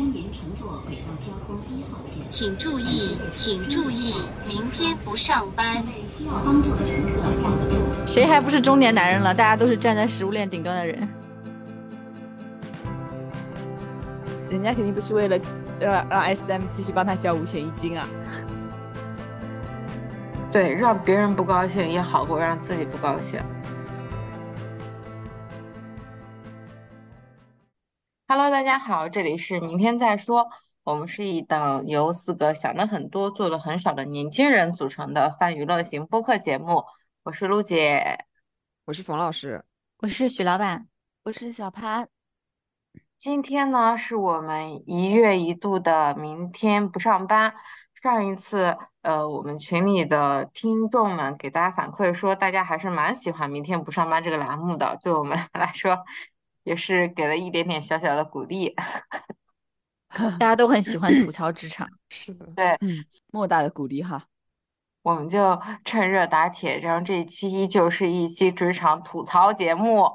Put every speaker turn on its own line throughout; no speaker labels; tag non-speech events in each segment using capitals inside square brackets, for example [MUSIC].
沿乘坐轨道交通一号线。
请注意，请注意，明天不上班。
需要帮助的乘客让座。
谁还不是中年男人了？大家都是站在食物链顶端的人。
人家肯定不是为了让让 S M 继续帮他交五险一金啊。
对，让别人不高兴也好过让自己不高兴。Hello，大家好，这里是明天再说。我们是一档由四个想的很多、做的很少的年轻人组成的泛娱乐型播客节目。我是陆姐，
我是冯老师，
我是许老板，
我是小潘。
今天呢是我们一月一度的明天不上班。上一次，呃，我们群里的听众们给大家反馈说，大家还是蛮喜欢“明天不上班”这个栏目的，对我们 [LAUGHS] 来说也是给了一点点小小的鼓励。[LAUGHS]
大家都很喜欢吐槽职场，[LAUGHS]
是的，
对，
嗯，莫大的鼓励哈。[LAUGHS]
我们就趁热打铁，让这一期依旧是一期职场吐槽节目，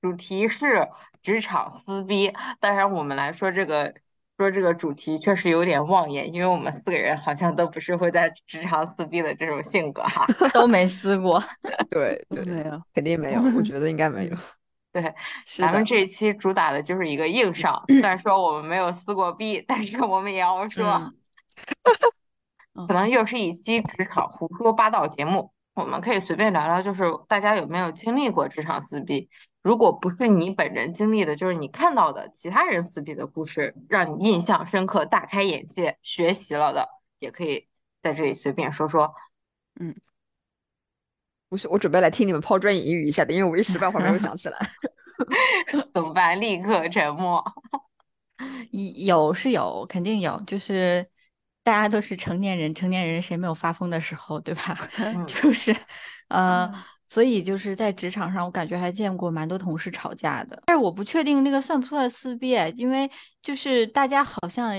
主题是职场撕逼。当然，我们来说这个。说这个主题确实有点妄言，因为我们四个人好像都不是会在职场撕逼的这种性格哈，
都没撕过。
对对，
没有，
肯定没有，我觉得应该没有。
对，咱们这一期主打的就是一个硬上，虽然说我们没有撕过逼，但是我们也要说，可能又是一期职场胡说八道节目。我们可以随便聊聊，就是大家有没有经历过职场撕逼？如果不是你本人经历的，就是你看到的其他人撕逼的故事，让你印象深刻、大开眼界、学习了的，也可以在这里随便说说。
嗯，
不是，我准备来听你们抛砖引玉一下的，因为我一时半会儿没有想起来。[LAUGHS]
怎么办？立刻沉默。
有是有，肯定有，就是大家都是成年人，成年人谁没有发疯的时候，对吧？[LAUGHS] 就是，呃。所以就是在职场上，我感觉还见过蛮多同事吵架的，但是我不确定那个算不算撕逼，因为就是大家好像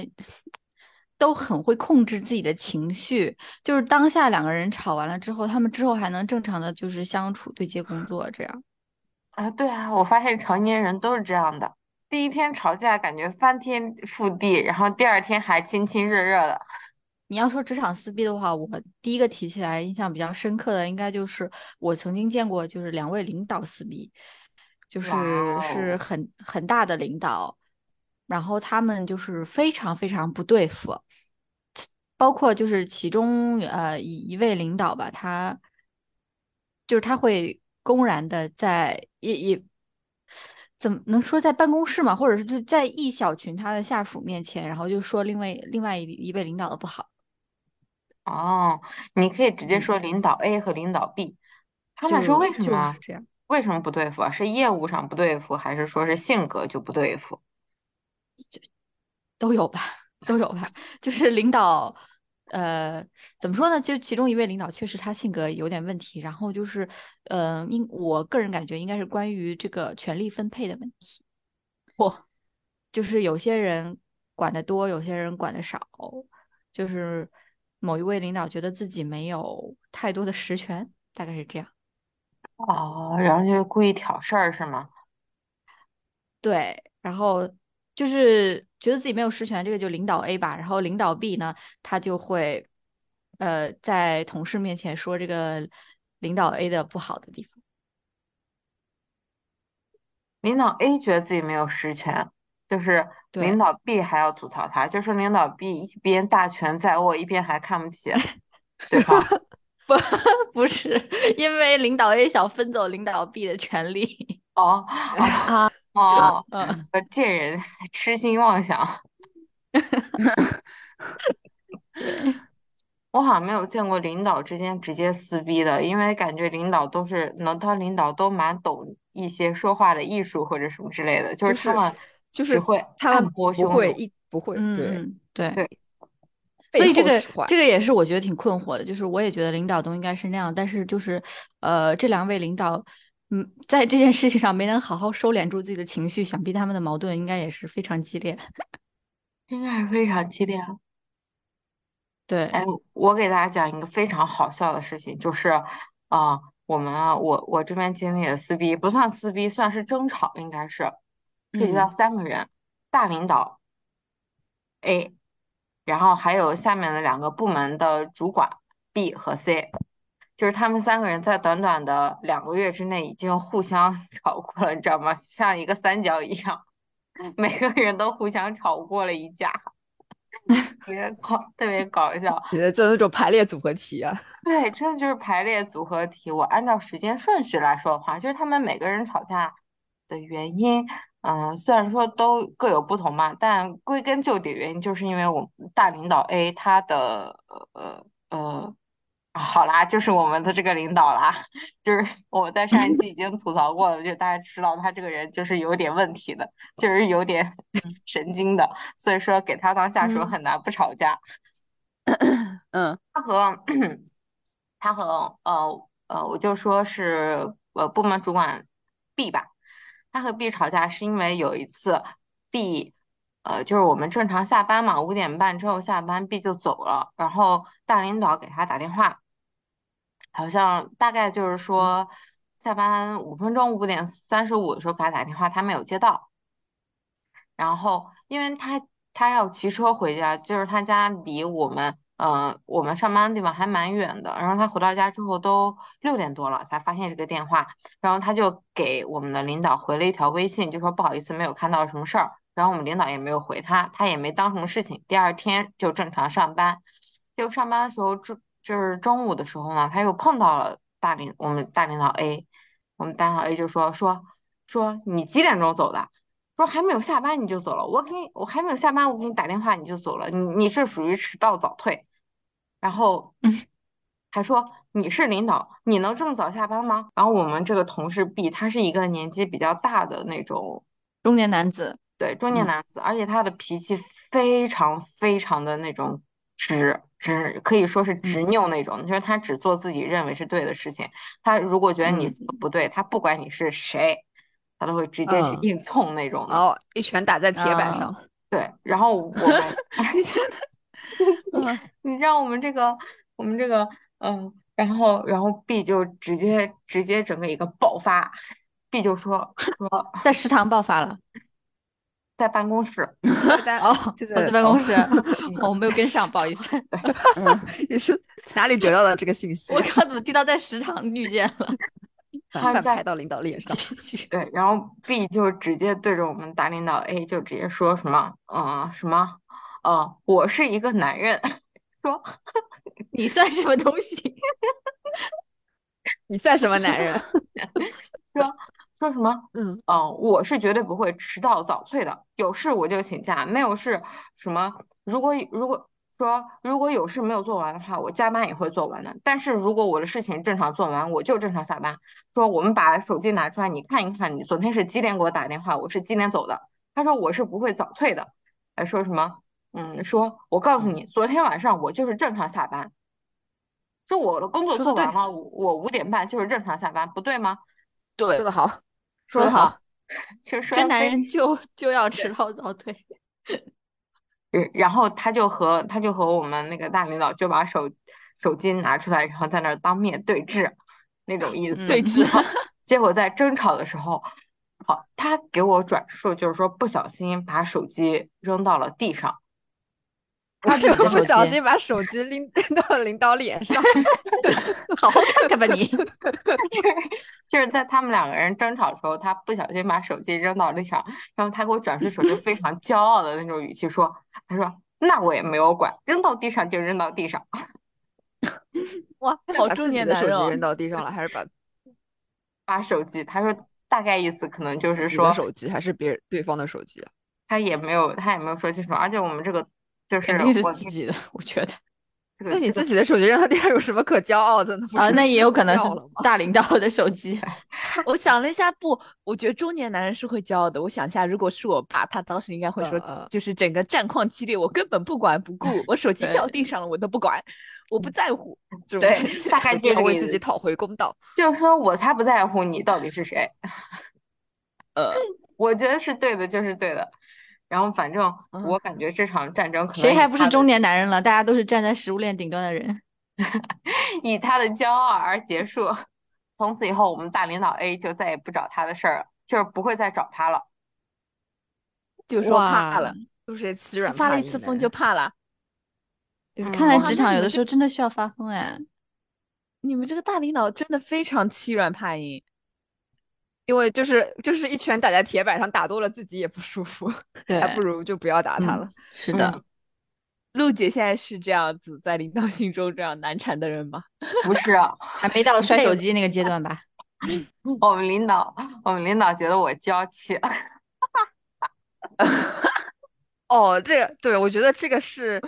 都很会控制自己的情绪，就是当下两个人吵完了之后，他们之后还能正常的就是相处对接工作这样。
啊，对啊，我发现成年人都是这样的，第一天吵架感觉翻天覆地，然后第二天还亲亲热热的。
你要说职场撕逼的话，我第一个提起来印象比较深刻的，应该就是我曾经见过，就是两位领导撕逼，就是是很很大的领导，然后他们就是非常非常不对付，包括就是其中呃一一位领导吧，他就是他会公然的在也也怎么能说在办公室嘛，或者是就在一小群他的下属面前，然后就说另外另外一一位领导的不好。
哦，你可以直接说领导 A 和领导 B，他们说为什么
这样？
为什么不对付啊？是业务上不对付，还是说是性格就不对付？
都有吧，[LAUGHS] 都有吧。就是领导，呃，怎么说呢？就其中一位领导确实他性格有点问题，然后就是，呃，应我个人感觉应该是关于这个权力分配的问题。嚯，就是有些人管的多，有些人管的少，就是。某一位领导觉得自己没有太多的实权，大概是这样。
哦，然后就是故意挑事儿是吗？
对，然后就是觉得自己没有实权，这个就领导 A 吧。然后领导 B 呢，他就会呃在同事面前说这个领导 A 的不好的地方。
领导 A 觉得自己没有实权。就是领导 B 还要吐槽他，就是领导 B 一边大权在握，一边还看不起 [LAUGHS] 对方。[LAUGHS]
不，不是，因为领导 A 想分走领导 B 的权利。
哦啊 [LAUGHS] 哦，嗯，贱人痴心妄想。[LAUGHS] 我好像没有见过领导之间直接撕逼的，因为感觉领导都是能当领导都蛮懂一些说话的艺术或者什么之类的，就是他们。
就是
会，
他们不会一不会，对
对
对，
所以这个这个也是我觉得挺困惑的，就是我也觉得领导都应该是那样，但是就是呃，这两位领导，嗯，在这件事情上没能好好收敛住自己的情绪，想必他们的矛盾应该也是非常激烈，[LAUGHS]
应该是非常激烈。
对，
哎，我给大家讲一个非常好笑的事情，就是啊，我们啊，我我这边经历的撕逼不算撕逼，算是争吵，应该是。涉及到三个人，大领导 A，然后还有下面的两个部门的主管 B 和 C，就是他们三个人在短短的两个月之内已经互相 [LAUGHS] 吵过了，你知道吗？像一个三角一样，[LAUGHS] 每个人都互相吵过了一架。特别搞，特别搞笑。
你在做那种排列组合题啊？[LAUGHS]
对，真的就是排列组合题。我按照时间顺序来说的话，就是他们每个人吵架的原因，嗯，虽然说都各有不同嘛，但归根究底原因就是因为我们大领导 A 他的呃呃。好啦，就是我们的这个领导啦，就是我在上一期已经吐槽过了，就大家知道他这个人就是有点问题的，就是有点 [LAUGHS] 神经的，所以说给他当下属很难不吵架。[CLEARS THROAT]
嗯，
他和 [CLEARS THROAT] 他和呃呃，我就说是呃部门主管 B 吧，他和 B 吵架是因为有一次 B。呃，就是我们正常下班嘛，五点半之后下班，B 就走了。然后大领导给他打电话，好像大概就是说下班五分钟，五点三十五的时候给他打电话，他没有接到。然后因为他他要骑车回家，就是他家离我们呃我们上班的地方还蛮远的。然后他回到家之后都六点多了才发现这个电话，然后他就给我们的领导回了一条微信，就说不好意思，没有看到什么事儿。然后我们领导也没有回他，他也没当什么事情。第二天就正常上班，就上班的时候中就是中午的时候呢，他又碰到了大领我们大领导 A，我们大领导 A 就说说说你几点钟走的？说还没有下班你就走了，我给你我还没有下班我给你打电话你就走了，你你是属于迟到早退。然后还说你是领导，你能这么早下班吗？然后我们这个同事 B 他是一个年纪比较大的那种
中年男子。
对中年男子，而且他的脾气非常非常的那种直直，可以说是执拗那种。就是他只做自己认为是对的事情。他如果觉得你不对，他不管你是谁，他都会直接去硬冲那种的。
哦，一拳打在铁板上。
对，然后我们，[LAUGHS] [LAUGHS] 你知道我们这个，我们这个，嗯，然后然后 B 就直接直接整个一个爆发，B 就说说
在食堂爆发了。
在办公室
哦，我在办公室，我没有跟上，[LAUGHS] 不好意思。[LAUGHS]
你是哪里得到的这个信息？
我刚怎么听到在食堂遇见了？
他拍到领导脸上。[LAUGHS]
对，然后 B 就直接对着我们大领导 A 就直接说什么，嗯，什么，呃，我是一个男人，说
你算什么东西？
你算什么男人？
说。说什么？嗯嗯，我是绝对不会迟到早退的。有事我就请假，没有事什么？如果如果说如果有事没有做完的话，我加班也会做完的。但是如果我的事情正常做完，我就正常下班。说我们把手机拿出来，你看一看，你昨天是几点给我打电话？我是几点走的？他说我是不会早退的。还说什么？嗯，说我告诉你，昨天晚上我就是正常下班。说我的工作做完了，我五点半就是正常下班，不对吗？
对，说的好。
说
得好，[LAUGHS]
这男人就 [LAUGHS] 就要迟到早退。
然后他就和他就和我们那个大领导就把手手机拿出来，然后在那儿当面对质，那种意思。
对峙。[LAUGHS]
结果在争吵的时候，好，他给我转述，就是说不小心把手机扔到了地上。
他就不小心把手机拎 [LAUGHS] 扔到领导脸上 [LAUGHS] [LAUGHS]
好好看看吧你。
就是就是在他们两个人争吵的时候，他不小心把手机扔到地上，然后他给我转述手机非常骄傲的那种语气说：“他说那我也没有管，扔到地上就扔到地上。”
哇，好中年男人
手机扔到地上了，还是把
把手机？他说大概意思可能就是说
手机还是别人对方的手机啊？
他也没有他也没有说清楚，而且我们这个。就是
我自己的，我觉得。
那你自己的手机扔他地上有什么可骄傲的呢？
啊，那也有可能是大领导的手机。[LAUGHS]
我想了一下，不，我觉得中年男人是会骄傲的。我想一下，如果是我爸，他当时应该会说，就是整个战况激烈，我根本不管不顾，[LAUGHS] 我手机掉地上了，我都不管，我不在乎。
对，大概就
为自己讨回公道。
就是说我才不在乎你到底是谁。
呃，[LAUGHS]
我觉得是对的，就是对的。然后，反正我感觉这场战争可能
谁还不是中年男人了？大家都是站在食物链顶端的人，[LAUGHS]
以他的骄傲而结束。从此以后，我们大领导 A 就再也不找他的事儿了，就是不会再找他了，
就说怕了，
就是些欺软
发了一次疯就怕了。
看来职场有的时候真的需要发疯哎。
你们这个大领导真的非常欺软怕硬，
因为就是就是一拳打在铁板上，打多了自己也不舒服，
对，[LAUGHS]
还不如就不要打他了。
是的，
陆姐现在是这样子，在领导心中这样难缠的人吗？[LAUGHS]
不是，
还没到摔手机那个阶段吧？[LAUGHS]
我们领导，我们领导觉得我娇气。
哦，这个对我觉得这个是，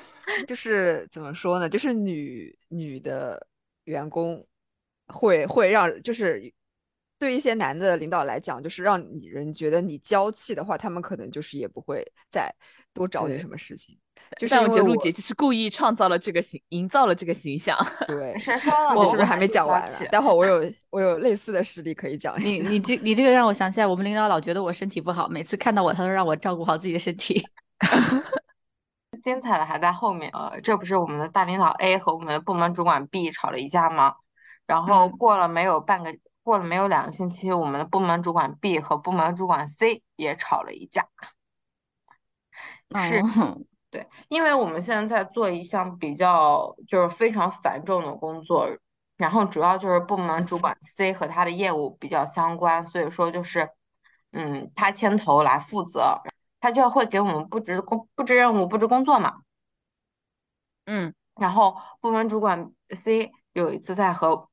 就是怎么说呢？就是女女的员工会会让，就是对一些男的领导来讲，就是让你人觉得你娇气的话，他们可能就是也不会再多找你什么事情。就是
我觉得陆姐就是故意创造了这个形，营造了这个形象。
对，[LAUGHS]
谁说了？
我是不是还没讲完？待会儿我有我有类似的实例可以讲。
你你这 [LAUGHS] 你这个让我想起来，我们领导老觉得我身体不好，每次看到我，他都让我照顾好自己的身体。[LAUGHS]
精彩的还在后面。呃，这不是我们的大领导 A 和我们的部门主管 B 吵了一架吗？然后过了没有半个，过了没有两个星期，我们的部门主管 B 和部门主管 C 也吵了一架。是，对，因为我们现在在做一项比较就是非常繁重的工作，然后主要就是部门主管 C 和他的业务比较相关，所以说就是，嗯，他牵头来负责。他就会给我们布置工布置任务布置工作嘛，
嗯，
然后部门主管 C 有一次在和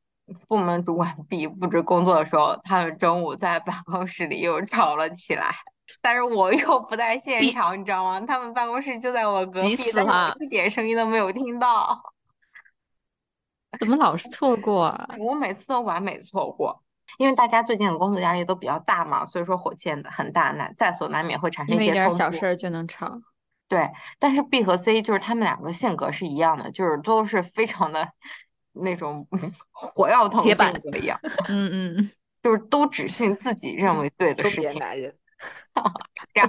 部门主管 B 布置工作的时候，他们中午在办公室里又吵了起来，但是我又不在现场，你知道吗？他们办公室就在我隔壁，但是一点声音都没有听到。[LAUGHS]
怎么老是错过啊？
我每次都完美错过。因为大家最近的工作压力都比较大嘛，所以说火气很大，难在所难免会产生一些
冲突。小事儿就能吵。
对，但是 B 和 C 就是他们两个性格是一样的，就是都是非常的那种 [LAUGHS] 火药桶性格一样。[LAUGHS]
嗯嗯，
就是都只信自己认为对的事情。[LAUGHS]
男人。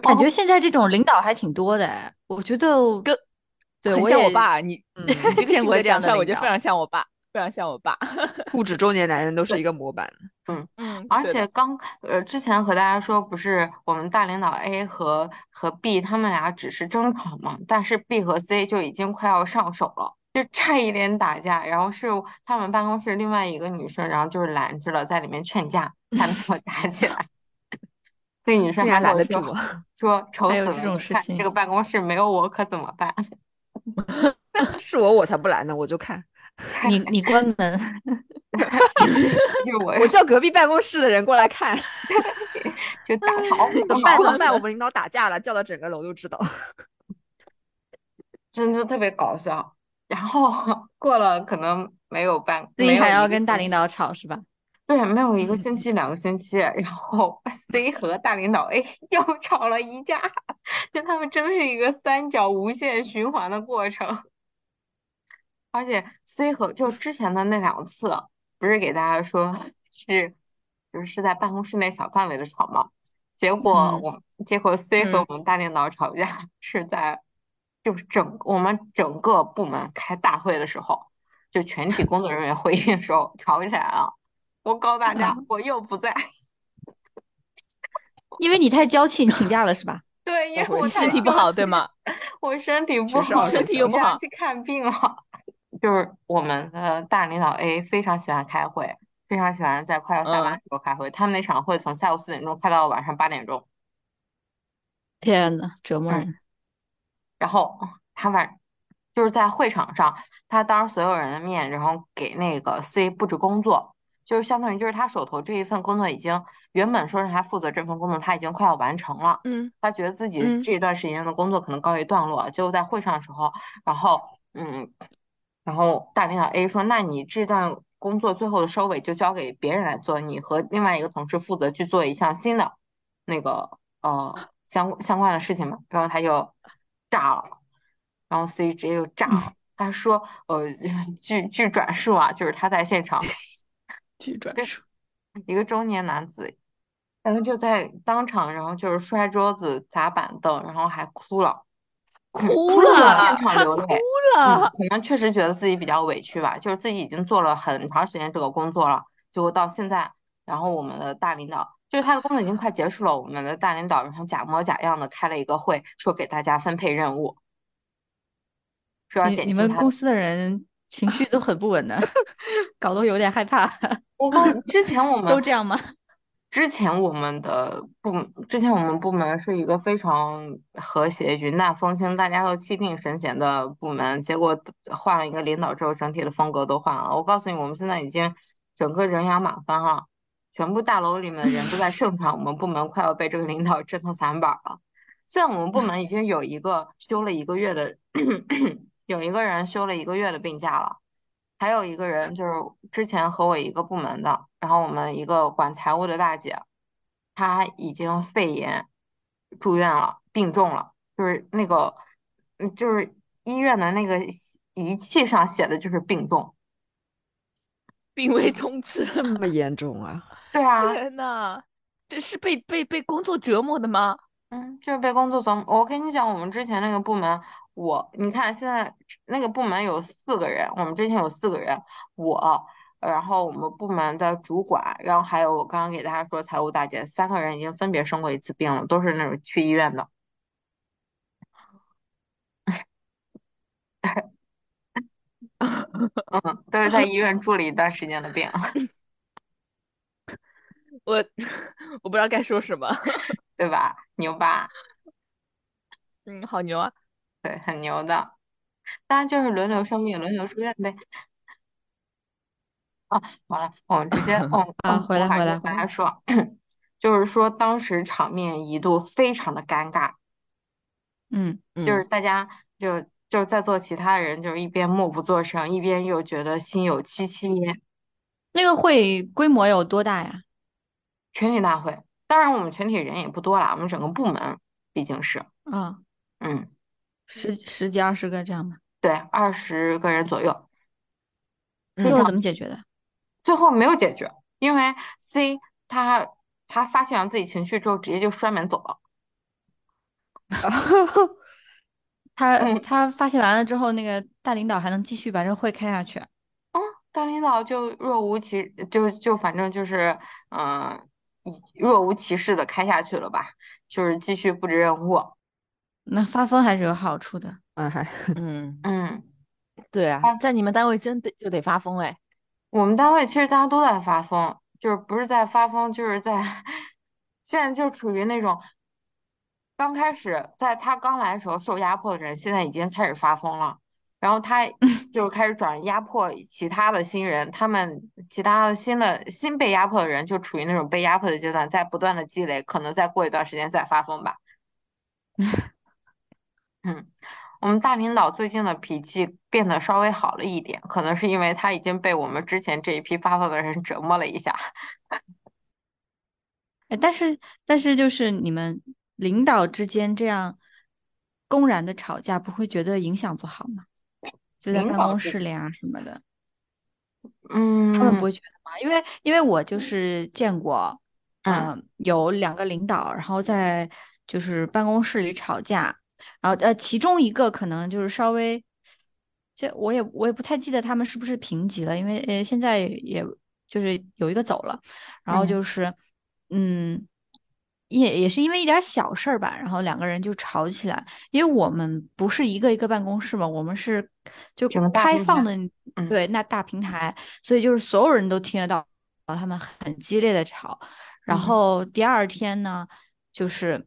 感觉现在这种领导还挺多的，我觉得
跟
对，
很像我爸。你
嗯，
见过这样的，我觉得非常像我爸。非常像我爸，
不止中年男人都是一个模板。
嗯嗯，而且刚呃之前和大家说，不是我们大领导 A 和和 B 他们俩只是争吵嘛，但是 B 和 C 就已经快要上手了，就差一点打架。然后是他们办公室另外一个女生，然后就是拦着了，在里面劝架，才没有打起来。那 [LAUGHS] 女生还
拦得住，
说愁死
了，这种事情，
这个办公室没有我可怎么办？[LAUGHS]
是我我才不拦呢，我就看。[LAUGHS]
你你关门，
就是我，
我叫隔壁办公室的人过来看，
就打逃
怎么办？怎么办？我们领导打架了，叫到整个楼都知道，
真的特别搞笑。然后 [LAUGHS] 过了可能没有半，
自己还要跟大领导吵是吧？[LAUGHS]
对，没有一个星期、两个星期，然后 [LAUGHS] C 和大领导 A 又吵了一架，就他们真是一个三角无限循环的过程。而且 C 和就之前的那两次，不是给大家说是，就是是在办公室内小范围的吵吗。结果我结果 C 和我们大领导吵架是在，就是整我们整个部门开大会的时候，就全体工作人员会议的时候吵起来了。我告诉大家，我又不在，
因为你太娇气，你请假了是吧？
对，因为我
身体不好，对吗？
我身体不好，
身体又不好，
去看病了。就是我们的大领导 A 非常喜欢开会，非常喜欢在快要下班的时候开会。他们那场会从下午四点钟开到晚上八点钟。
天呐，折磨人！
然后他晚就是在会场上，他当着所有人的面，然后给那个 C 布置工作，就是相当于就是他手头这一份工作已经原本说是他负责这份工作，他已经快要完成了。
嗯，
他觉得自己这段时间的工作可能告一段落，结果在会上的时候，然后嗯。然后大领导 A 说：“那你这段工作最后的收尾就交给别人来做，你和另外一个同事负责去做一项新的那个呃相相关的事情嘛。”然后他就炸了，然后 C 直接就炸了。他说：“呃，据据转述啊，就是他在现场，[LAUGHS]
据转述，
一个中年男子，然后就在当场，然后就是摔桌子、砸板凳，然后还哭了。”
哭了，
现场流泪，
嗯，
可能确实觉得自己比较委屈吧，就是自己已经做了很长时间这个工作了，结果到现在，然后我们的大领导就是他的工作已经快结束了，我们的大领导然后假模假样的开了一个会，说给大家分配任务，说要减
你们公司的人情绪都很不稳的，[LAUGHS] 搞得有点害怕。
我刚之前我 [LAUGHS] 们
都这样吗？
之前我们的部，之前我们部门是一个非常和谐、云淡风轻、大家都气定神闲的部门。结果换了一个领导之后，整体的风格都换了。我告诉你，我们现在已经整个人仰马翻了，全部大楼里面的人都在盛传我们部门快要被这个领导折腾散板了。现在我们部门已经有一个休了一个月的，有一个人休了一个月的病假了。还有一个人就是之前和我一个部门的，然后我们一个管财务的大姐，她已经肺炎住院了，病重了，就是那个，就是医院的那个仪器上写的就是病重，
病危通知，
这么严重啊？[LAUGHS]
对啊，
天呐，这是被被被工作折磨的吗？
嗯，就是被工作折磨。我跟你讲，我们之前那个部门。我，你看现在那个部门有四个人，我们之前有四个人，我，然后我们部门的主管，然后还有我刚刚给大家说财务大姐，三个人已经分别生过一次病了，都是那种去医院的，[LAUGHS] 嗯，都是在医院住了一段时间的病。
我 [LAUGHS] 我不知道该说什么，[LAUGHS]
对吧？牛吧？
嗯，好牛啊！
对，很牛的，当然就是轮流生病，轮流住院呗。啊，好了，我们直接，[LAUGHS] 嗯
嗯，回来回来，
大家说，[CLEARS THROAT] 就是说当时场面一度非常的尴尬，
嗯，
就是大家就就是在座其他人就是一边默不作声，一边又觉得心有戚戚焉。
那个会规模有多大呀？
全体大会，当然我们全体人也不多啦，我们整个部门毕竟是，
嗯，
嗯。
十十几二十个这样吧？
对，二十个人左右。
最后怎么解决的？
最后没有解决，因为 C 他他发泄完自己情绪之后，直接就摔门走了。
他他发泄完了之后，那个大领导还能继续把这个会开下去？
嗯，大领导就若无其就就反正就是嗯若无其事的开下去了吧，就是继续布置任务。
那发疯还是有好处的，
嗯，还，[LAUGHS]
嗯嗯，
对啊，在你们单位真的就得发疯哎。
我们单位其实大家都在发疯，就是不是在发疯，就是在现在就处于那种刚开始在他刚来的时候受压迫的人，现在已经开始发疯了，然后他就开始转压迫其他的新人，他们其他的新的新被压迫的人就处于那种被压迫的阶段，在不断的积累，可能再过一段时间再发疯吧。嗯，我们大领导最近的脾气变得稍微好了一点，可能是因为他已经被我们之前这一批发疯的人折磨了一下。[LAUGHS]
哎，但是但是就是你们领导之间这样公然的吵架，不会觉得影响不好吗？就在办公室里啊什么的。
嗯，
他们不会觉得吗？因为因为我就是见过，嗯，有两个领导，然后在就是办公室里吵架。然后呃，其中一个可能就是稍微，这我也我也不太记得他们是不是平级了，因为呃现在也就是有一个走了，然后就是嗯，也也是因为一点小事儿吧，然后两个人就吵起来，因为我们不是一个一个办公室嘛，我们是就开放的，对，那大平台，所以就是所有人都听得到，他们很激烈的吵，然后第二天呢，就是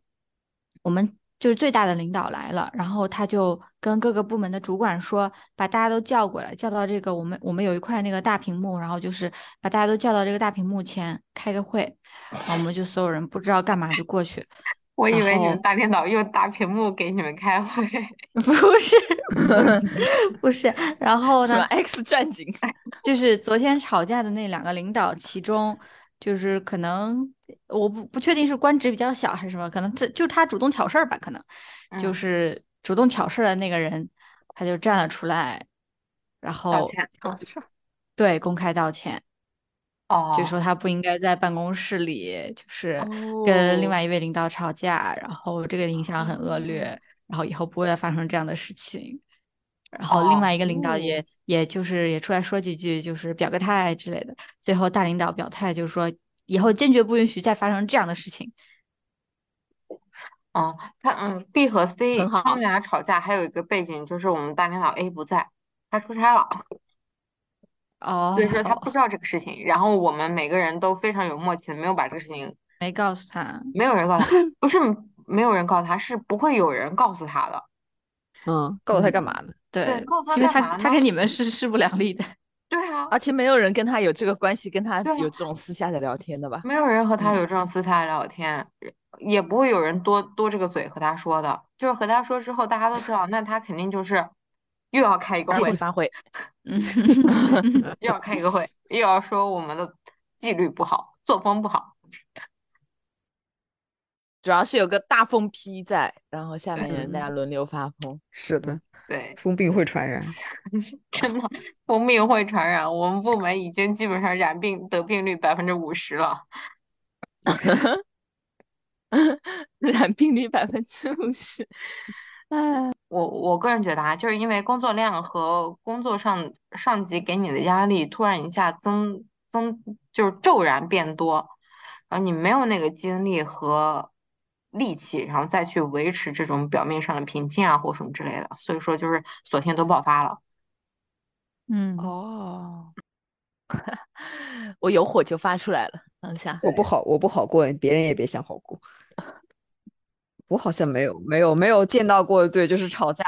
我们。就是最大的领导来了，然后他就跟各个部门的主管说，把大家都叫过来，叫到这个我们我们有一块那个大屏幕，然后就是把大家都叫到这个大屏幕前开个会，然后我们就所有人不知道干嘛就过去。[LAUGHS]
我以为你们大领导用大屏幕给你们开会，[LAUGHS]
不是，[LAUGHS] 不是。然后呢
？X 战警
就是昨天吵架的那两个领导，其中。就是可能我不不确定是官职比较小还是什么，可能这就他主动挑事儿吧，可能就是主动挑事儿的那个人，他就站了出来，然后
道歉，
对，公开道歉，
哦，
就说他不应该在办公室里就是跟另外一位领导吵架，然后这个影响很恶劣，然后以后不会再发生这样的事情。然后另外一个领导也也就是也出来说几句，就是表个态之类的。最后大领导表态，就是说以后坚决不允许再发生这样的事情。
哦，他嗯，B 和 C 他们俩吵架还有一个背景就是我们大领导 A 不在，他出差了，
哦，
所以说他不知道这个事情。然后我们每个人都非常有默契，没有把这个事情
没告诉他，
没有人告诉他，[LAUGHS] 不是没有人告诉他，是不会有人告诉他的。
嗯，告诉他干嘛呢？
对，
告诉他
因为他他跟你们是势不两立的。
对啊，
而且没有人跟他有这个关系，跟他有这种私下的聊天的吧？
没有人和他有这种私下的聊天，也不会有人多多这个嘴和他说的。就是和他说之后，大家都知道，那他肯定就是又要开一个会
发挥，
嗯，[LAUGHS]
又要开一个会，又要说我们的纪律不好，作风不好。
主要是有个大疯批在，然后下面人大家轮流发疯。[LAUGHS]
是的。
对，
疯病会传染，[LAUGHS]
真的，疯病会传染。我们部门已经基本上染病得病率百分之五十了，[LAUGHS]
染病率百分之五十。
哎，我我个人觉得啊，就是因为工作量和工作上上级给你的压力突然一下增增，就是骤然变多，然后你没有那个精力和。力气，然后再去维持这种表面上的平静啊，或什么之类的，所以说就是索性都爆发了。
嗯，
哦，[LAUGHS] 我有火就发出来了，等一下
我不好，我不好过，别人也别想好过。[LAUGHS] 我好像没有，没有，没有见到过，对，就是吵架、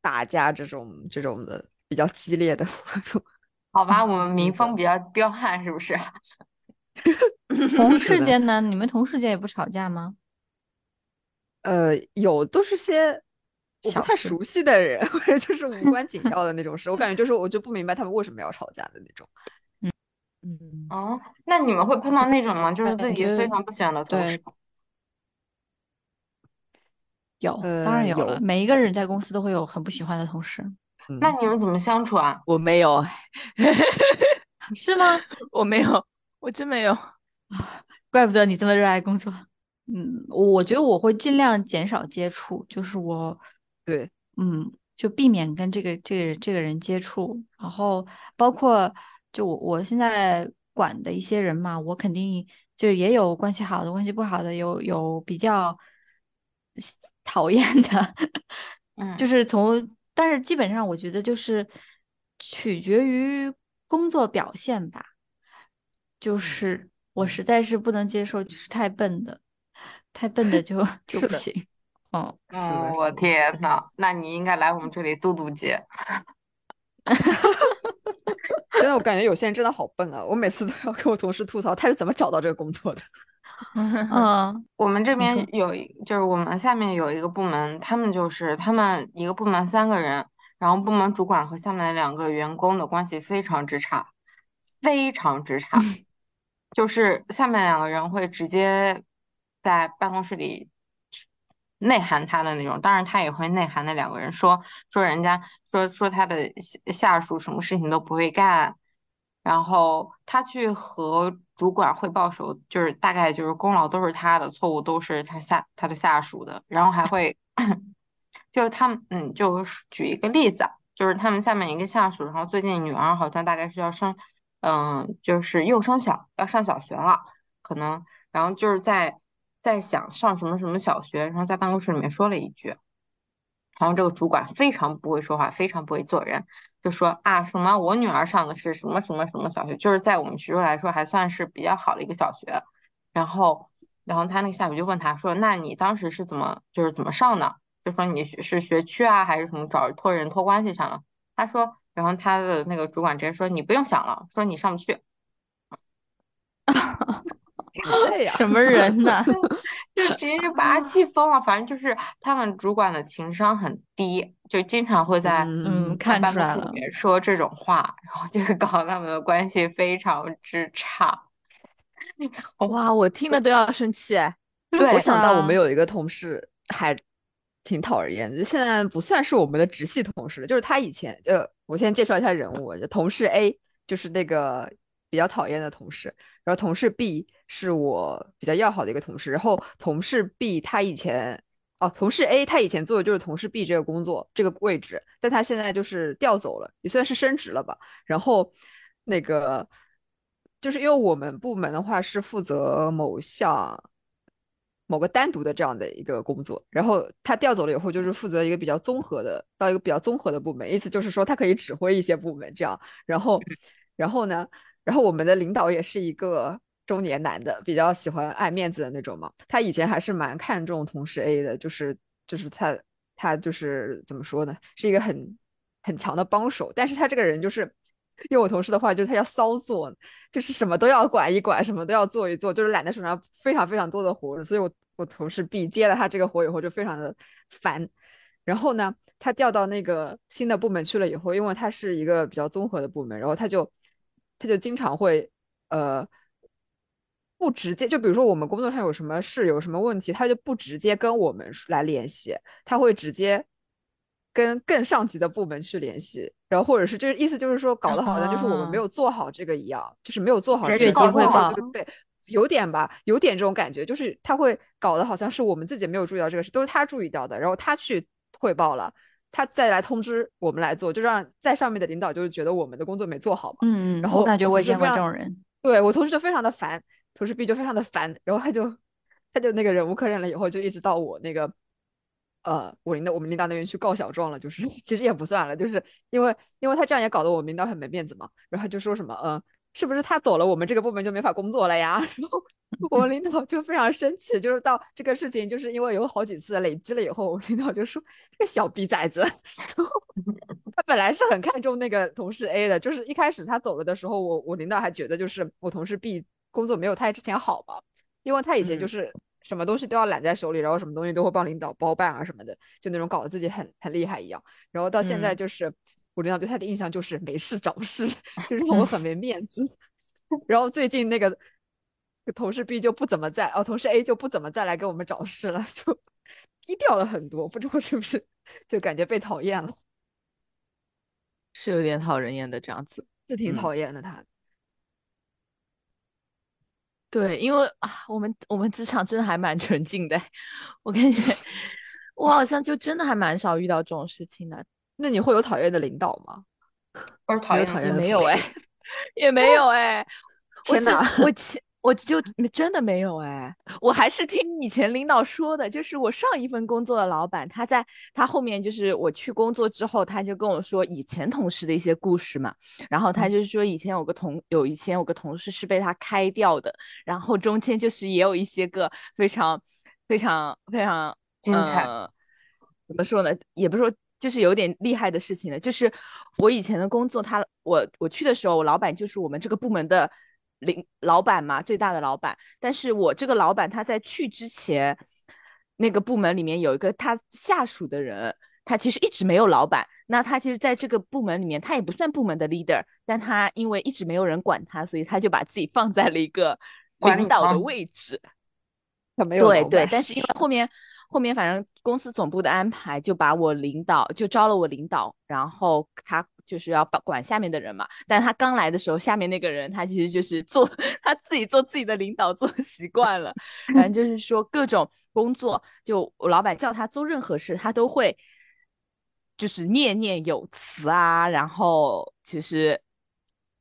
打架这种这种的比较激烈的活动。[LAUGHS]
好吧，我们民风比较彪悍，是不是？
同事间呢？你们同事间也不吵架吗？
呃，有都是些我不太熟悉的人，或者就是无关紧 [LAUGHS] 要的那种事。我感觉就是我就不明白他们为什么要吵架的那种。
嗯
嗯哦，那你们会碰到那种吗？就是自己非常不喜欢的同事。
有，当然有了。每一个人在公司都会有很不喜欢的同事。
那你们怎么相处啊？[LAUGHS]
我没有，[LAUGHS]
是吗？
我没有，我真没有。
怪不得你这么热爱工作。嗯，我觉得我会尽量减少接触，就是我，
对，
嗯，就避免跟这个这个人这个人接触，然后包括就我我现在管的一些人嘛，我肯定就也有关系好的，关系不好的，有有比较讨厌的，[LAUGHS]
嗯，
就是从，但是基本上我觉得就是取决于工作表现吧，就是我实在是不能接受就是太笨的。太笨的就 [LAUGHS] 就不行，哦，
嗯，我天呐，那你应该来我们这里度度姐。[LAUGHS]
真的，我感觉有些人真的好笨啊！我每次都要跟我同事吐槽，他是怎么找到这个工作的？[LAUGHS]
嗯，
我们这边有，就是我们下面有一个部门，他们就是他们一个部门三个人，然后部门主管和下面两个员工的关系非常之差，非常之差，就是下面两个人会直接。在办公室里内涵他的那种，当然他也会内涵那两个人，说说人家说说他的下下属什么事情都不会干，然后他去和主管汇报时候，就是大概就是功劳都是他的，错误都是他下他的下属的，然后还会 [CLEARS THROAT] 就是他们嗯，就举一个例子啊，就是他们下面一个下属，然后最近女儿好像大概是要升嗯，就是幼升小要上小学了，可能然后就是在。在想上什么什么小学，然后在办公室里面说了一句，然后这个主管非常不会说话，非常不会做人，就说啊什么我女儿上的是什么什么什么小学，就是在我们徐州来说还算是比较好的一个小学。然后，然后他那个下属就问他说，那你当时是怎么就是怎么上的？就说你是学区啊，还是什么找托人托关系上的？他说，然后他的那个主管直接说你不用想了，说你上不去。[LAUGHS]
这样
什么人呢？[LAUGHS]
就直接就把他气疯了。反正就是他们主管的情商很低，就经常会在
嗯看出来了
说这种话，然后就是搞他们的关系非常之差。[LAUGHS]
哇，我听了都要生气。
对，[LAUGHS] 我想到我们有一个同事还挺讨人厌的，就现在不算是我们的直系同事了，就是他以前呃，我先介绍一下人物，就同事 A 就是那个。比较讨厌的同事，然后同事 B 是我比较要好的一个同事，然后同事 B 他以前哦，同事 A 他以前做的就是同事 B 这个工作这个位置，但他现在就是调走了，也算是升职了吧。然后那个就是因为我们部门的话是负责某项某个单独的这样的一个工作，然后他调走了以后，就是负责一个比较综合的，到一个比较综合的部门，意思就是说他可以指挥一些部门这样。然后，然后呢，然后我们的领导也是一个中年男的，比较喜欢爱面子的那种嘛。他以前还是蛮看重同事 A 的，就是就是他他就是怎么说呢，是一个很很强的帮手，但是他这个人就是。用我同事的话，就是他要骚做，就是什么都要管一管，什么都要做一做，就是揽在手上非常非常多的活。所以我我同事 B 接了他这个活以后，就非常的烦。然后呢，他调到那个新的部门去了以后，因为他是一个比较综合的部门，然后他就他就经常会呃不直接，就比如说我们工作上有什么事有什么问题，他就不直接跟我们来联系，他会直接。跟更上级的部门去联系，然后或者是就是意思就是说，搞得好像就是我们没有做好这个一样，就是没有做好。
这个汇报，
对，有点吧，有点这种感觉，就是他会搞得好像是我们自己没有注意到这个事，都是他注意到的，然后他去汇报了，他再来通知我们来做，就让在上面的领导就是觉得我们的工作没做好嘛。
嗯
嗯。然后
我感觉我也见过这种人。
对我同事就非常的烦，同事 B 就非常的烦，然后他就他就那个忍无可忍了，以后就一直到我那个。呃，我领导我们领导那边去告小状了，就是 [LAUGHS] 其实也不算了，就是因为因为他这样也搞得我们领导很没面子嘛，然后就说什么，嗯，是不是他走了，我们这个部门就没法工作了呀？[LAUGHS] 然后我们领导就非常生气，就是到这个事情，就是因为有好几次累积了以后，我领导就说这个小逼崽子，然后他本来是很看重那个同事 A 的，就是一开始他走了的时候，我我领导还觉得就是我同事 B 工作没有他之前好嘛，因为他以前就是。什么东西都要揽在手里，然后什么东西都会帮领导包办啊什么的，就那种搞得自己很很厉害一样。然后到现在就是我领导对他的印象就是没事找事，[LAUGHS] 就让我很没面子。[LAUGHS] 然后最近那个同事 B 就不怎么在，哦，同事 A 就不怎么再来给我们找事了，[LAUGHS] 就低调了很多。不知道是不是就感觉被讨厌了，
是有点讨人厌的这样子，
是挺讨厌的他。
对，因为啊，我们我们职场真的还蛮纯净的，我感觉我好像就真的还蛮少遇到这种事情的。
那你会有讨厌的领导吗？
或者讨厌讨厌
没有哎，[LAUGHS] 也没有哎。[LAUGHS]
天哪，
我前。我就真的没有哎，我还是听以前领导说的，就是我上一份工作的老板，他在他后面就是我去工作之后，他就跟我说以前同事的一些故事嘛，然后他就是说以前有个同有以前有个同事是被他开掉的，然后中间就是也有一些个非常非常非常
精彩，
怎么说呢？也不是说就是有点厉害的事情了，就是我以前的工作，他我我去的时候，我老板就是我们这个部门的。领老板嘛，最大的老板。但是我这个老板他在去之前，那个部门里面有一个他下属的人，他其实一直没有老板。那他其实在这个部门里面，他也不算部门的 leader，但他因为一直没有人管他，所以他就把自己放在了一个领导的位置。
他没有
对对，但是因为后面后面反正公司总部的安排，就把我领导就招了我领导，然后他。就是要管管下面的人嘛，但他刚来的时候，下面那个人他其实就是做 [LAUGHS] 他自己做自己的领导做习惯了，反正 [LAUGHS] 就是说各种工作，就我老板叫他做任何事，他都会就是念念有词啊，然后其实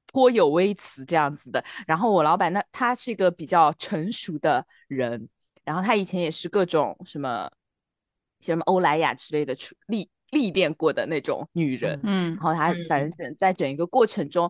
颇有微词这样子的。然后我老板那他是一个比较成熟的人，然后他以前也是各种什么什么欧莱雅之类的出力。历练过的那种女人，
嗯，
然后她反正整在整一个过程中，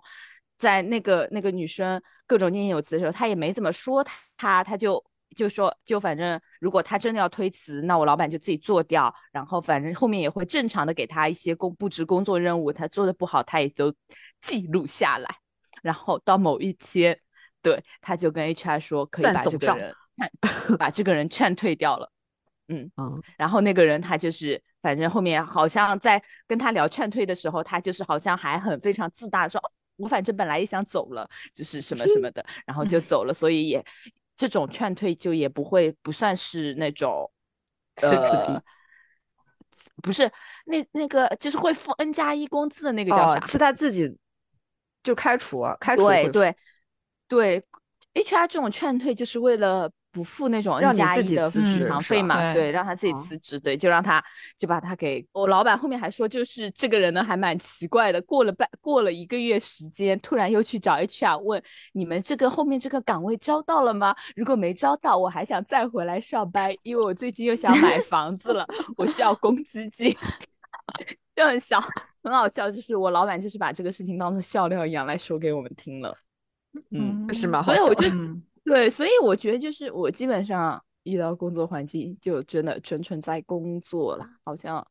在那个那个女生各种念念有词的时候，她也没怎么说她，她就就说就反正如果她真的要推辞，那我老板就自己做掉，然后反正后面也会正常的给他一些工布置工作任务，他做的不好，他也都记录下来，然后到某一天，对，他就跟 HR 说可以把这个人把这个人劝退掉了。嗯嗯，然后那个人他就是，反正后面好像在跟他聊劝退的时候，他就是好像还很非常自大，说我反正本来也想走了，就是什么什么的，然后就走了，所以也这种劝退就也不会不算是那种，呃，不是那那个就是会付 N 加一工资的那个叫啥？
是他自己就开除，开除
对对对，HR 这种劝退就是为了。不付那种
让
N 加一的
辞
职场费嘛，对，让他自己辞职，对，就让他就把他给我老板后面还说，就是这个人呢还蛮奇怪的，过了半过了一个月时间，突然又去找 HR 问你们这个后面这个岗位招到了吗？如果没招到，我还想再回来上班，因为我最近又想买房子了，我需要公积金，[LAUGHS] 就很笑，很好笑，就是我老板就是把这个事情当做笑料一样来说给我们听了，
嗯，是吗？
所以我就。对，所以我觉得就是我基本上遇到工作环境就真的纯纯在工作了，好像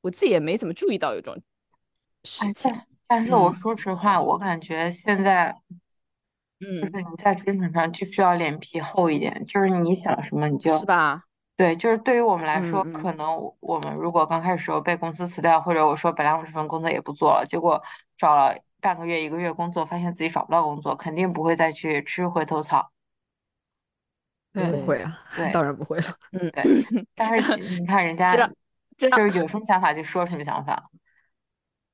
我自己也没怎么注意到有种事情。
但是我说实话，我感觉现在，嗯，就是你在职场上就需要脸皮厚一点，就是你想什么你就，
是吧？
对，就是对于我们来说，可能我们如果刚开始时候被公司辞掉，或者我说本来我这份工作也不做了，结果找了半个月一个月工作，发现自己找不到工作，肯定不会再去吃回头草。
不会啊，[LAUGHS] 当然不会了。
嗯，对。但是你看人家，就是有什么想法就说什么想法。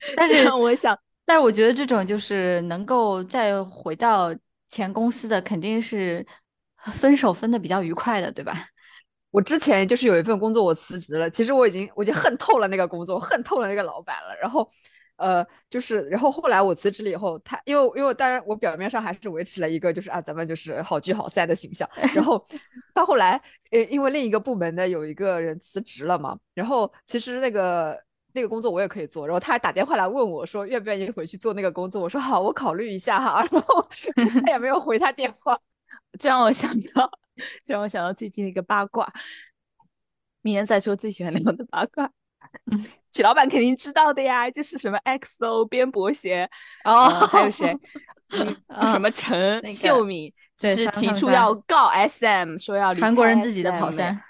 [LAUGHS]
但是
我想，
但是我觉得这种就是能够再回到前公司的，肯定是分手分的比较愉快的，对吧？[LAUGHS]
我之前就是有一份工作，我辞职了。其实我已经，我已经恨透了那个工作，恨透了那个老板了。然后。呃，就是，然后后来我辞职了以后，他因为因为当然我表面上还是维持了一个就是啊，咱们就是好聚好散的形象。然后 [LAUGHS] 到后来，呃，因为另一个部门的有一个人辞职了嘛，然后其实那个那个工作我也可以做，然后他还打电话来问我说愿不愿意回去做那个工作，我说好，我考虑一下哈。[LAUGHS] 然后他也没有回他电话，[LAUGHS]
这让我想到，这让我想到最近的一个八卦，明天再说最喜欢聊的八卦。许老板肯定知道的呀，就是什么 XO 边伯贤哦，还有谁？[LAUGHS] 什么陈秀敏是提出要告 SM，说要
韩国人自己的跑山。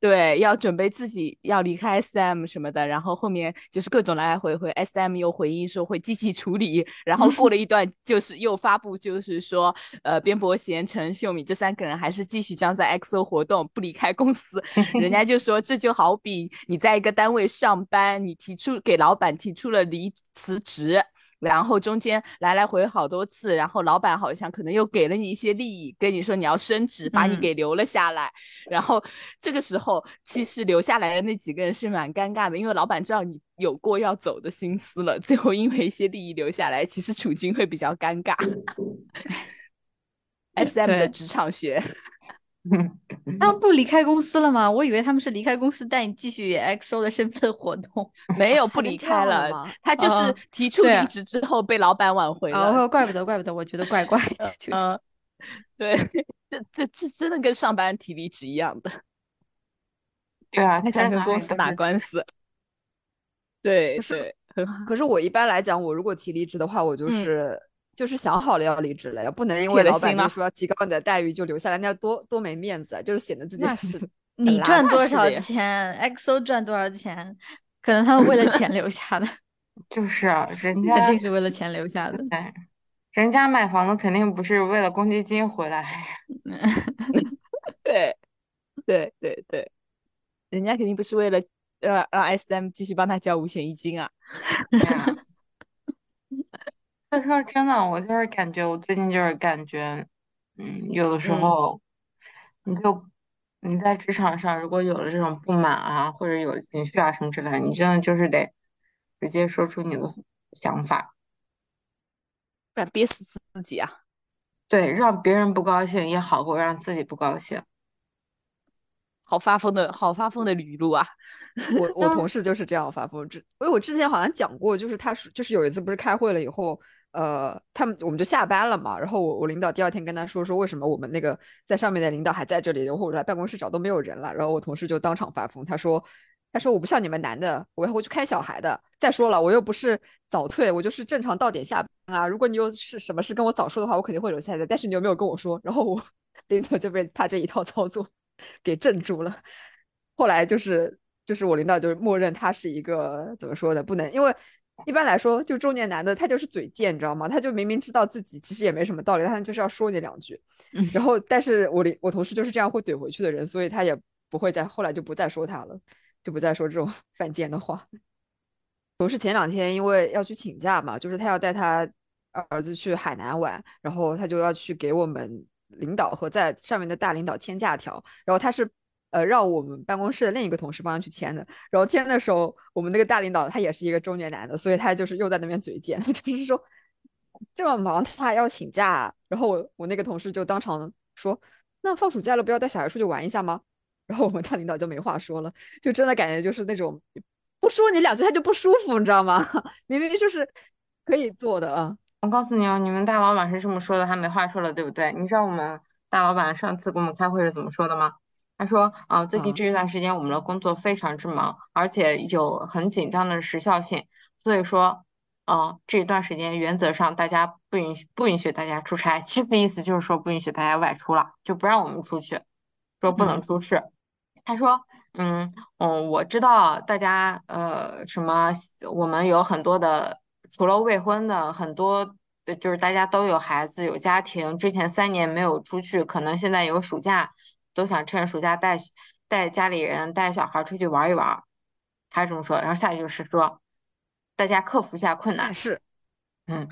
对，要准备自己要离开 S M 什么的，然后后面就是各种来来回回，S M 又回应说会积极处理，然后过了一段就是又发布，就是说，呃，边伯贤、陈秀敏这三个人还是继续将在 X O 活动，不离开公司。[LAUGHS] 人家就说这就好比你在一个单位上班，你提出给老板提出了离辞职。然后中间来来回好多次，然后老板好像可能又给了你一些利益，跟你说你要升职，把你给留了下来。然后这个时候，其实留下来的那几个人是蛮尴尬的，因为老板知道你有过要走的心思了，最后因为一些利益留下来，其实处境会比较尴尬。[LAUGHS] S M 的职场学。[LAUGHS]
他们不离开公司了吗？我以为他们是离开公司，带你继续以 X O 的身份活动。[LAUGHS]
没有不离开了，他就是提出离职之后被老板挽回了。哦，
怪不得，怪不得，我觉得怪怪的。[LAUGHS]
嗯，对，这这这真的跟上班提离职一样的。
对啊，
他想跟公司打官司。对，
对。可是我一般来讲，我如果提离职的话，我就是。就是想好了要离职了呀，不能因为老板就说要提高你的待遇就留下来，那要多多没面子啊！就是显得自己
是你赚多少钱，XO 赚多少钱，可能他们为了钱留下的，[LAUGHS]
就是啊，人家
肯定是为了钱留下的。
对，人家买房子肯定不是为了公积金回来。[LAUGHS]
对，对对对，人家肯定不是为了让让 SM 继续帮他交五险一金啊。[LAUGHS]
所以说真的，我就是感觉，我最近就是感觉，嗯，有的时候，你就你在职场上，如果有了这种不满啊，或者有了情绪啊什么之类的，你真的就是得直接说出你的想法，
不然憋死自己啊。
对，让别人不高兴也好过让自己不高兴。
好发疯的好发疯的语录啊！[LAUGHS]
我我同事就是这样发疯，之因为我之前好像讲过，就是他是就是有一次不是开会了以后。呃，他们我们就下班了嘛，然后我我领导第二天跟他说说为什么我们那个在上面的领导还在这里，然后我来办公室找都没有人了，然后我同事就当场发疯，他说他说我不像你们男的，我要回去看小孩的。再说了，我又不是早退，我就是正常到点下班啊。如果你有是什么事跟我早说的话，我肯定会留下来的。但是你有没有跟我说？然后我领导就被他这一套操作给镇住了。后来就是就是我领导就默认他是一个怎么说的，不能因为。一般来说，就中年男的，他就是嘴贱，你知道吗？他就明明知道自己其实也没什么道理，他就是要说你两句。[LAUGHS] 然后，但是我我同事就是这样会怼回去的人，所以他也不会再后来就不再说他了，就不再说这种 [LAUGHS] 犯贱的话。同事前两天因为要去请假嘛，就是他要带他儿子去海南玩，然后他就要去给我们领导和在上面的大领导签假条，然后他是呃让我们办公室的另一个同事帮他去签的，然后签的时候，我们那个大领导他也是一个中年男的，所以他就是又在那边嘴贱，[LAUGHS] 就是说这么忙他还要请假，然后我我那个同事就当场说，那放暑假了不要带小孩出去玩一下吗？[LAUGHS] 然后我们大领导就没话说了，就真的感觉就是那种不说你两句他就不舒服，你知道吗？[LAUGHS] 明明就是可以做的啊。
我告诉你哦，你们大老板是这么说的，他没话说了，对不对？你知道我们大老板上次给我们开会是怎么说的吗？他说，啊，最近这一段时间我们的工作非常之忙，而且有很紧张的时效性，所以说，嗯，这一段时间原则上大家不允许不允许大家出差，其实意思就是说不允许大家外出了，就不让我们出去，说不能出事。他说，嗯嗯，我知道大家呃什么，我们有很多的。除了未婚的，很多就是大家都有孩子有家庭，之前三年没有出去，可能现在有暑假，都想趁暑假带带家里人带小孩出去玩一玩。他这么说，然后下一句是说，大家克服一下困难。
是，
嗯，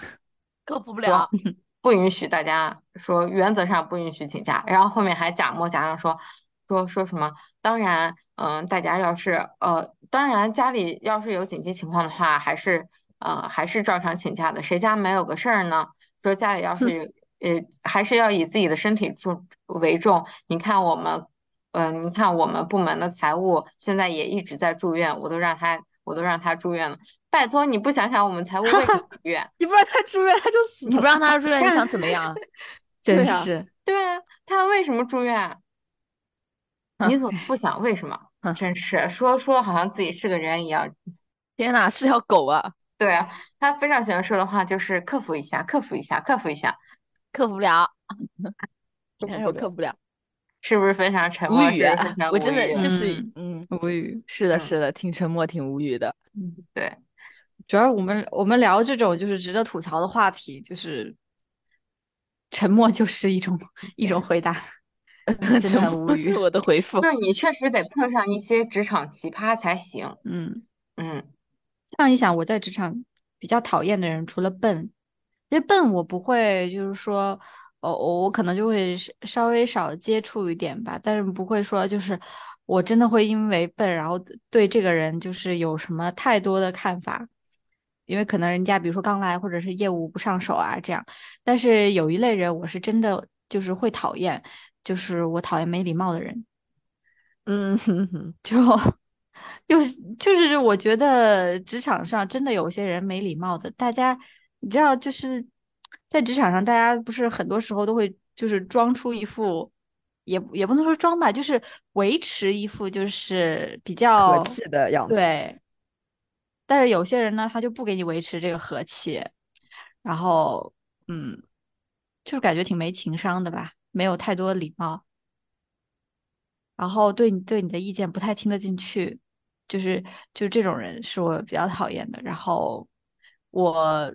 克服不了，[LAUGHS]
不允许大家说，原则上不允许请假。然后后面还假模假样说说说什么？当然，嗯，大家要是呃，当然家里要是有紧急情况的话，还是。呃，还是照常请假的，谁家没有个事儿呢？说家里要是呃，还是要以自己的身体重为重。你看我们，嗯，你看我们部门的财务现在也一直在住院，我都让他，我都让他住院了。拜托你不想想我们财务为什么住院？[LAUGHS]
你不让他住院他就死，
你不让他住院你 [LAUGHS] 想怎么样？[LAUGHS]
真是，
对啊，他为什么住院？你怎么不想为什么？真是说说好像自己是个人一样。
天哪，是条狗啊！
对啊，他非常喜欢说的话就是克服一下，克服一下，克服一下，
克服不了 [LAUGHS] [LAUGHS] 克服不了，
是不是非常沉默？
无语啊！我真的就是嗯，
无语。
是的，是的，挺沉默，挺无语的。
嗯，对。
主要我们我们聊这种就是值得吐槽的话题，就是沉默就是一种一种回答，[LAUGHS] 真的很无语。
我的回复
就是你确实得碰上一些职场奇葩才行。
嗯
嗯。
这样一想，我在职场比较讨厌的人，除了笨，因为笨我不会，就是说，哦，我我可能就会稍微少接触一点吧，但是不会说，就是我真的会因为笨，然后对这个人就是有什么太多的看法，因为可能人家比如说刚来，或者是业务不上手啊这样。但是有一类人，我是真的就是会讨厌，就是我讨厌没礼貌的人。[LAUGHS]
嗯，哼哼，
就。又就是我觉得职场上真的有些人没礼貌的，大家你知道就是在职场上，大家不是很多时候都会就是装出一副，也也不能说装吧，就是维持一副就是比较
和气的样子。
对，但是有些人呢，他就不给你维持这个和气，然后嗯，就是感觉挺没情商的吧，没有太多礼貌，然后对你对你的意见不太听得进去。就是就这种人是我比较讨厌的，然后我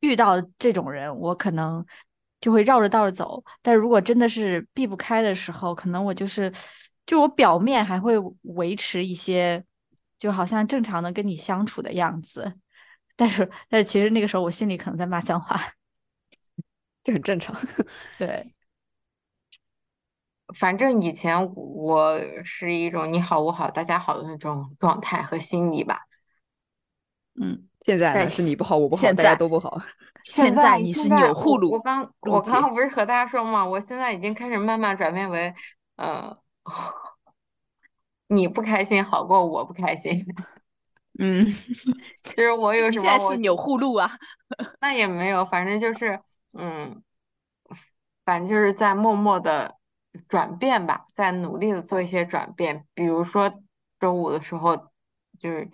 遇到这种人，我可能就会绕着道走。但如果真的是避不开的时候，可能我就是就我表面还会维持一些，就好像正常的跟你相处的样子，但是但是其实那个时候我心里可能在骂脏话，
这很正常。[LAUGHS]
对。
反正以前我是一种你好我好大家好的那种状态和心理吧，
嗯，
现在是你不好我不好，
大
家都不好。[LAUGHS]
现
在你是钮祜禄。
我刚我刚刚不是和大家说嘛？我现在已经开始慢慢转变为，呃，[LAUGHS] 你不开心好过我不开心。[LAUGHS]
嗯，
就是我有什么？
现在是钮祜禄啊？
那也没有，反正就是嗯，反正就是在默默的。转变吧，在努力的做一些转变。比如说周五的时候，就是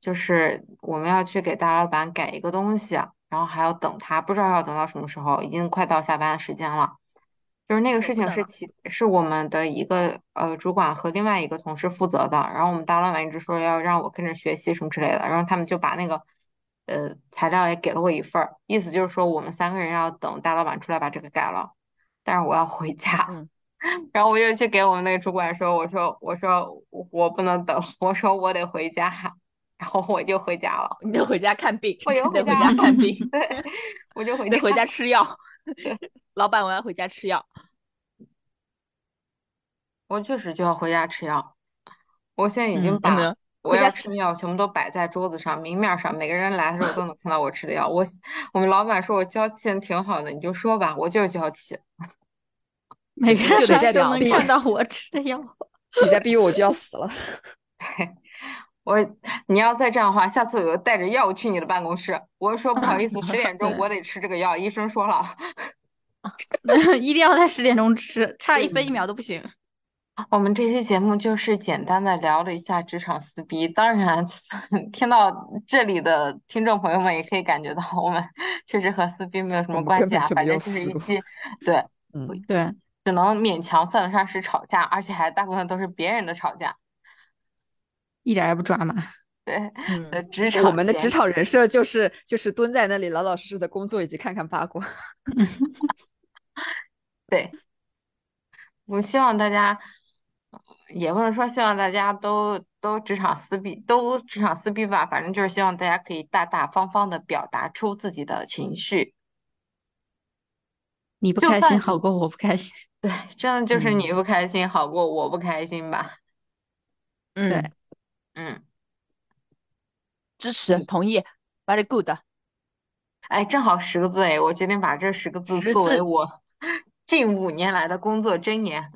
就是我们要去给大老板改一个东西，然后还要等他，不知道要等到什么时候，已经快到下班的时间了。就是那个事情是其是我们的一个呃主管和另外一个同事负责的，然后我们大老板一直说要让我跟着学习什么之类的，然后他们就把那个呃材料也给了我一份儿，意思就是说我们三个人要等大老板出来把这个改了，但是我要回家。[LAUGHS] 然后我就去给我们那个主管说：“我说，我说我不能等，我说我得回家。”然后我就回家了。
你得回家看病，
我就
回家看病。
对，我就回
得回家吃药。[LAUGHS] 老板，我要回家吃药。
我确实就要回家吃药。我现在已经把我要吃的药全部都摆在桌子上，明面上，每个人来的时候都能看到我吃的药。我我们老板说我娇气人挺好的，你就说吧，我就是娇气。
每个人来都能看到我吃的药。
你再逼我，我就要死了。[LAUGHS]
我你要再这样的话，下次我就带着药去你的办公室。我说不好意思，十点钟 [LAUGHS] 我得吃这个药，医生说了，[LAUGHS]
一定要在十点钟吃，差一分一秒都不行。[LAUGHS]
我们这期节目就是简单的聊了一下职场撕逼，当然听到这里的听众朋友们也可以感觉到，我们确实和撕逼没有什么关系啊，反正就是一期，对，
嗯，
对。
只能勉强算得上是吵架，而且还大部分都是别人的吵架，
一点也不抓马。[LAUGHS]
对，嗯，职场
我们的职场人设就是就是蹲在那里老老实实的工作以及看看八卦。[LAUGHS]
对，我希望大家也不能说希望大家都都职场撕逼，都职场撕逼吧，反正就是希望大家可以大大方方的表达出自己的情绪。
你不开心好过我不开心。
对，真的就是你不开心好过我不开心吧？
嗯，
对，嗯，
支持，同意，very good。
哎，正好十个字哎，我决定把这十个字作为我近五年来的工作箴言。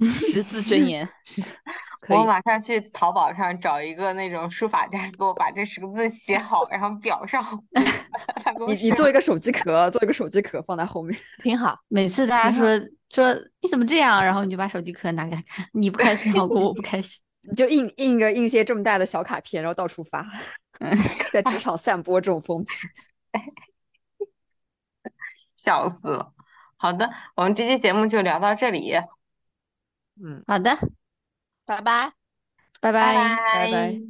[LAUGHS]
十字箴言是。[LAUGHS]
我马上去淘宝上找一个那种书法家，给我把这十个字写好，然后裱上。[LAUGHS]
你你做一个手机壳，做一个手机壳放在后面，
挺好。
每次大家说说你怎么这样，然后你就把手机壳拿给他看，你不开心好过我不开心，
你就印印个印些这么大的小卡片，然后到处发，[LAUGHS] 在职 [LAUGHS] 场散播这种风气，[LAUGHS]
笑死了。好的，我们这期节目就聊到这里。
嗯，
好的。
拜拜，
拜
拜，
拜拜。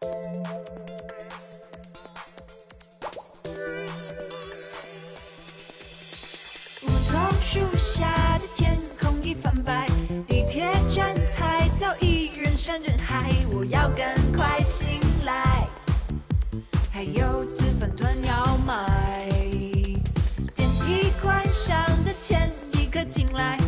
梧要赶快醒来，还有紫粉团要买。电梯关上的前一刻进来。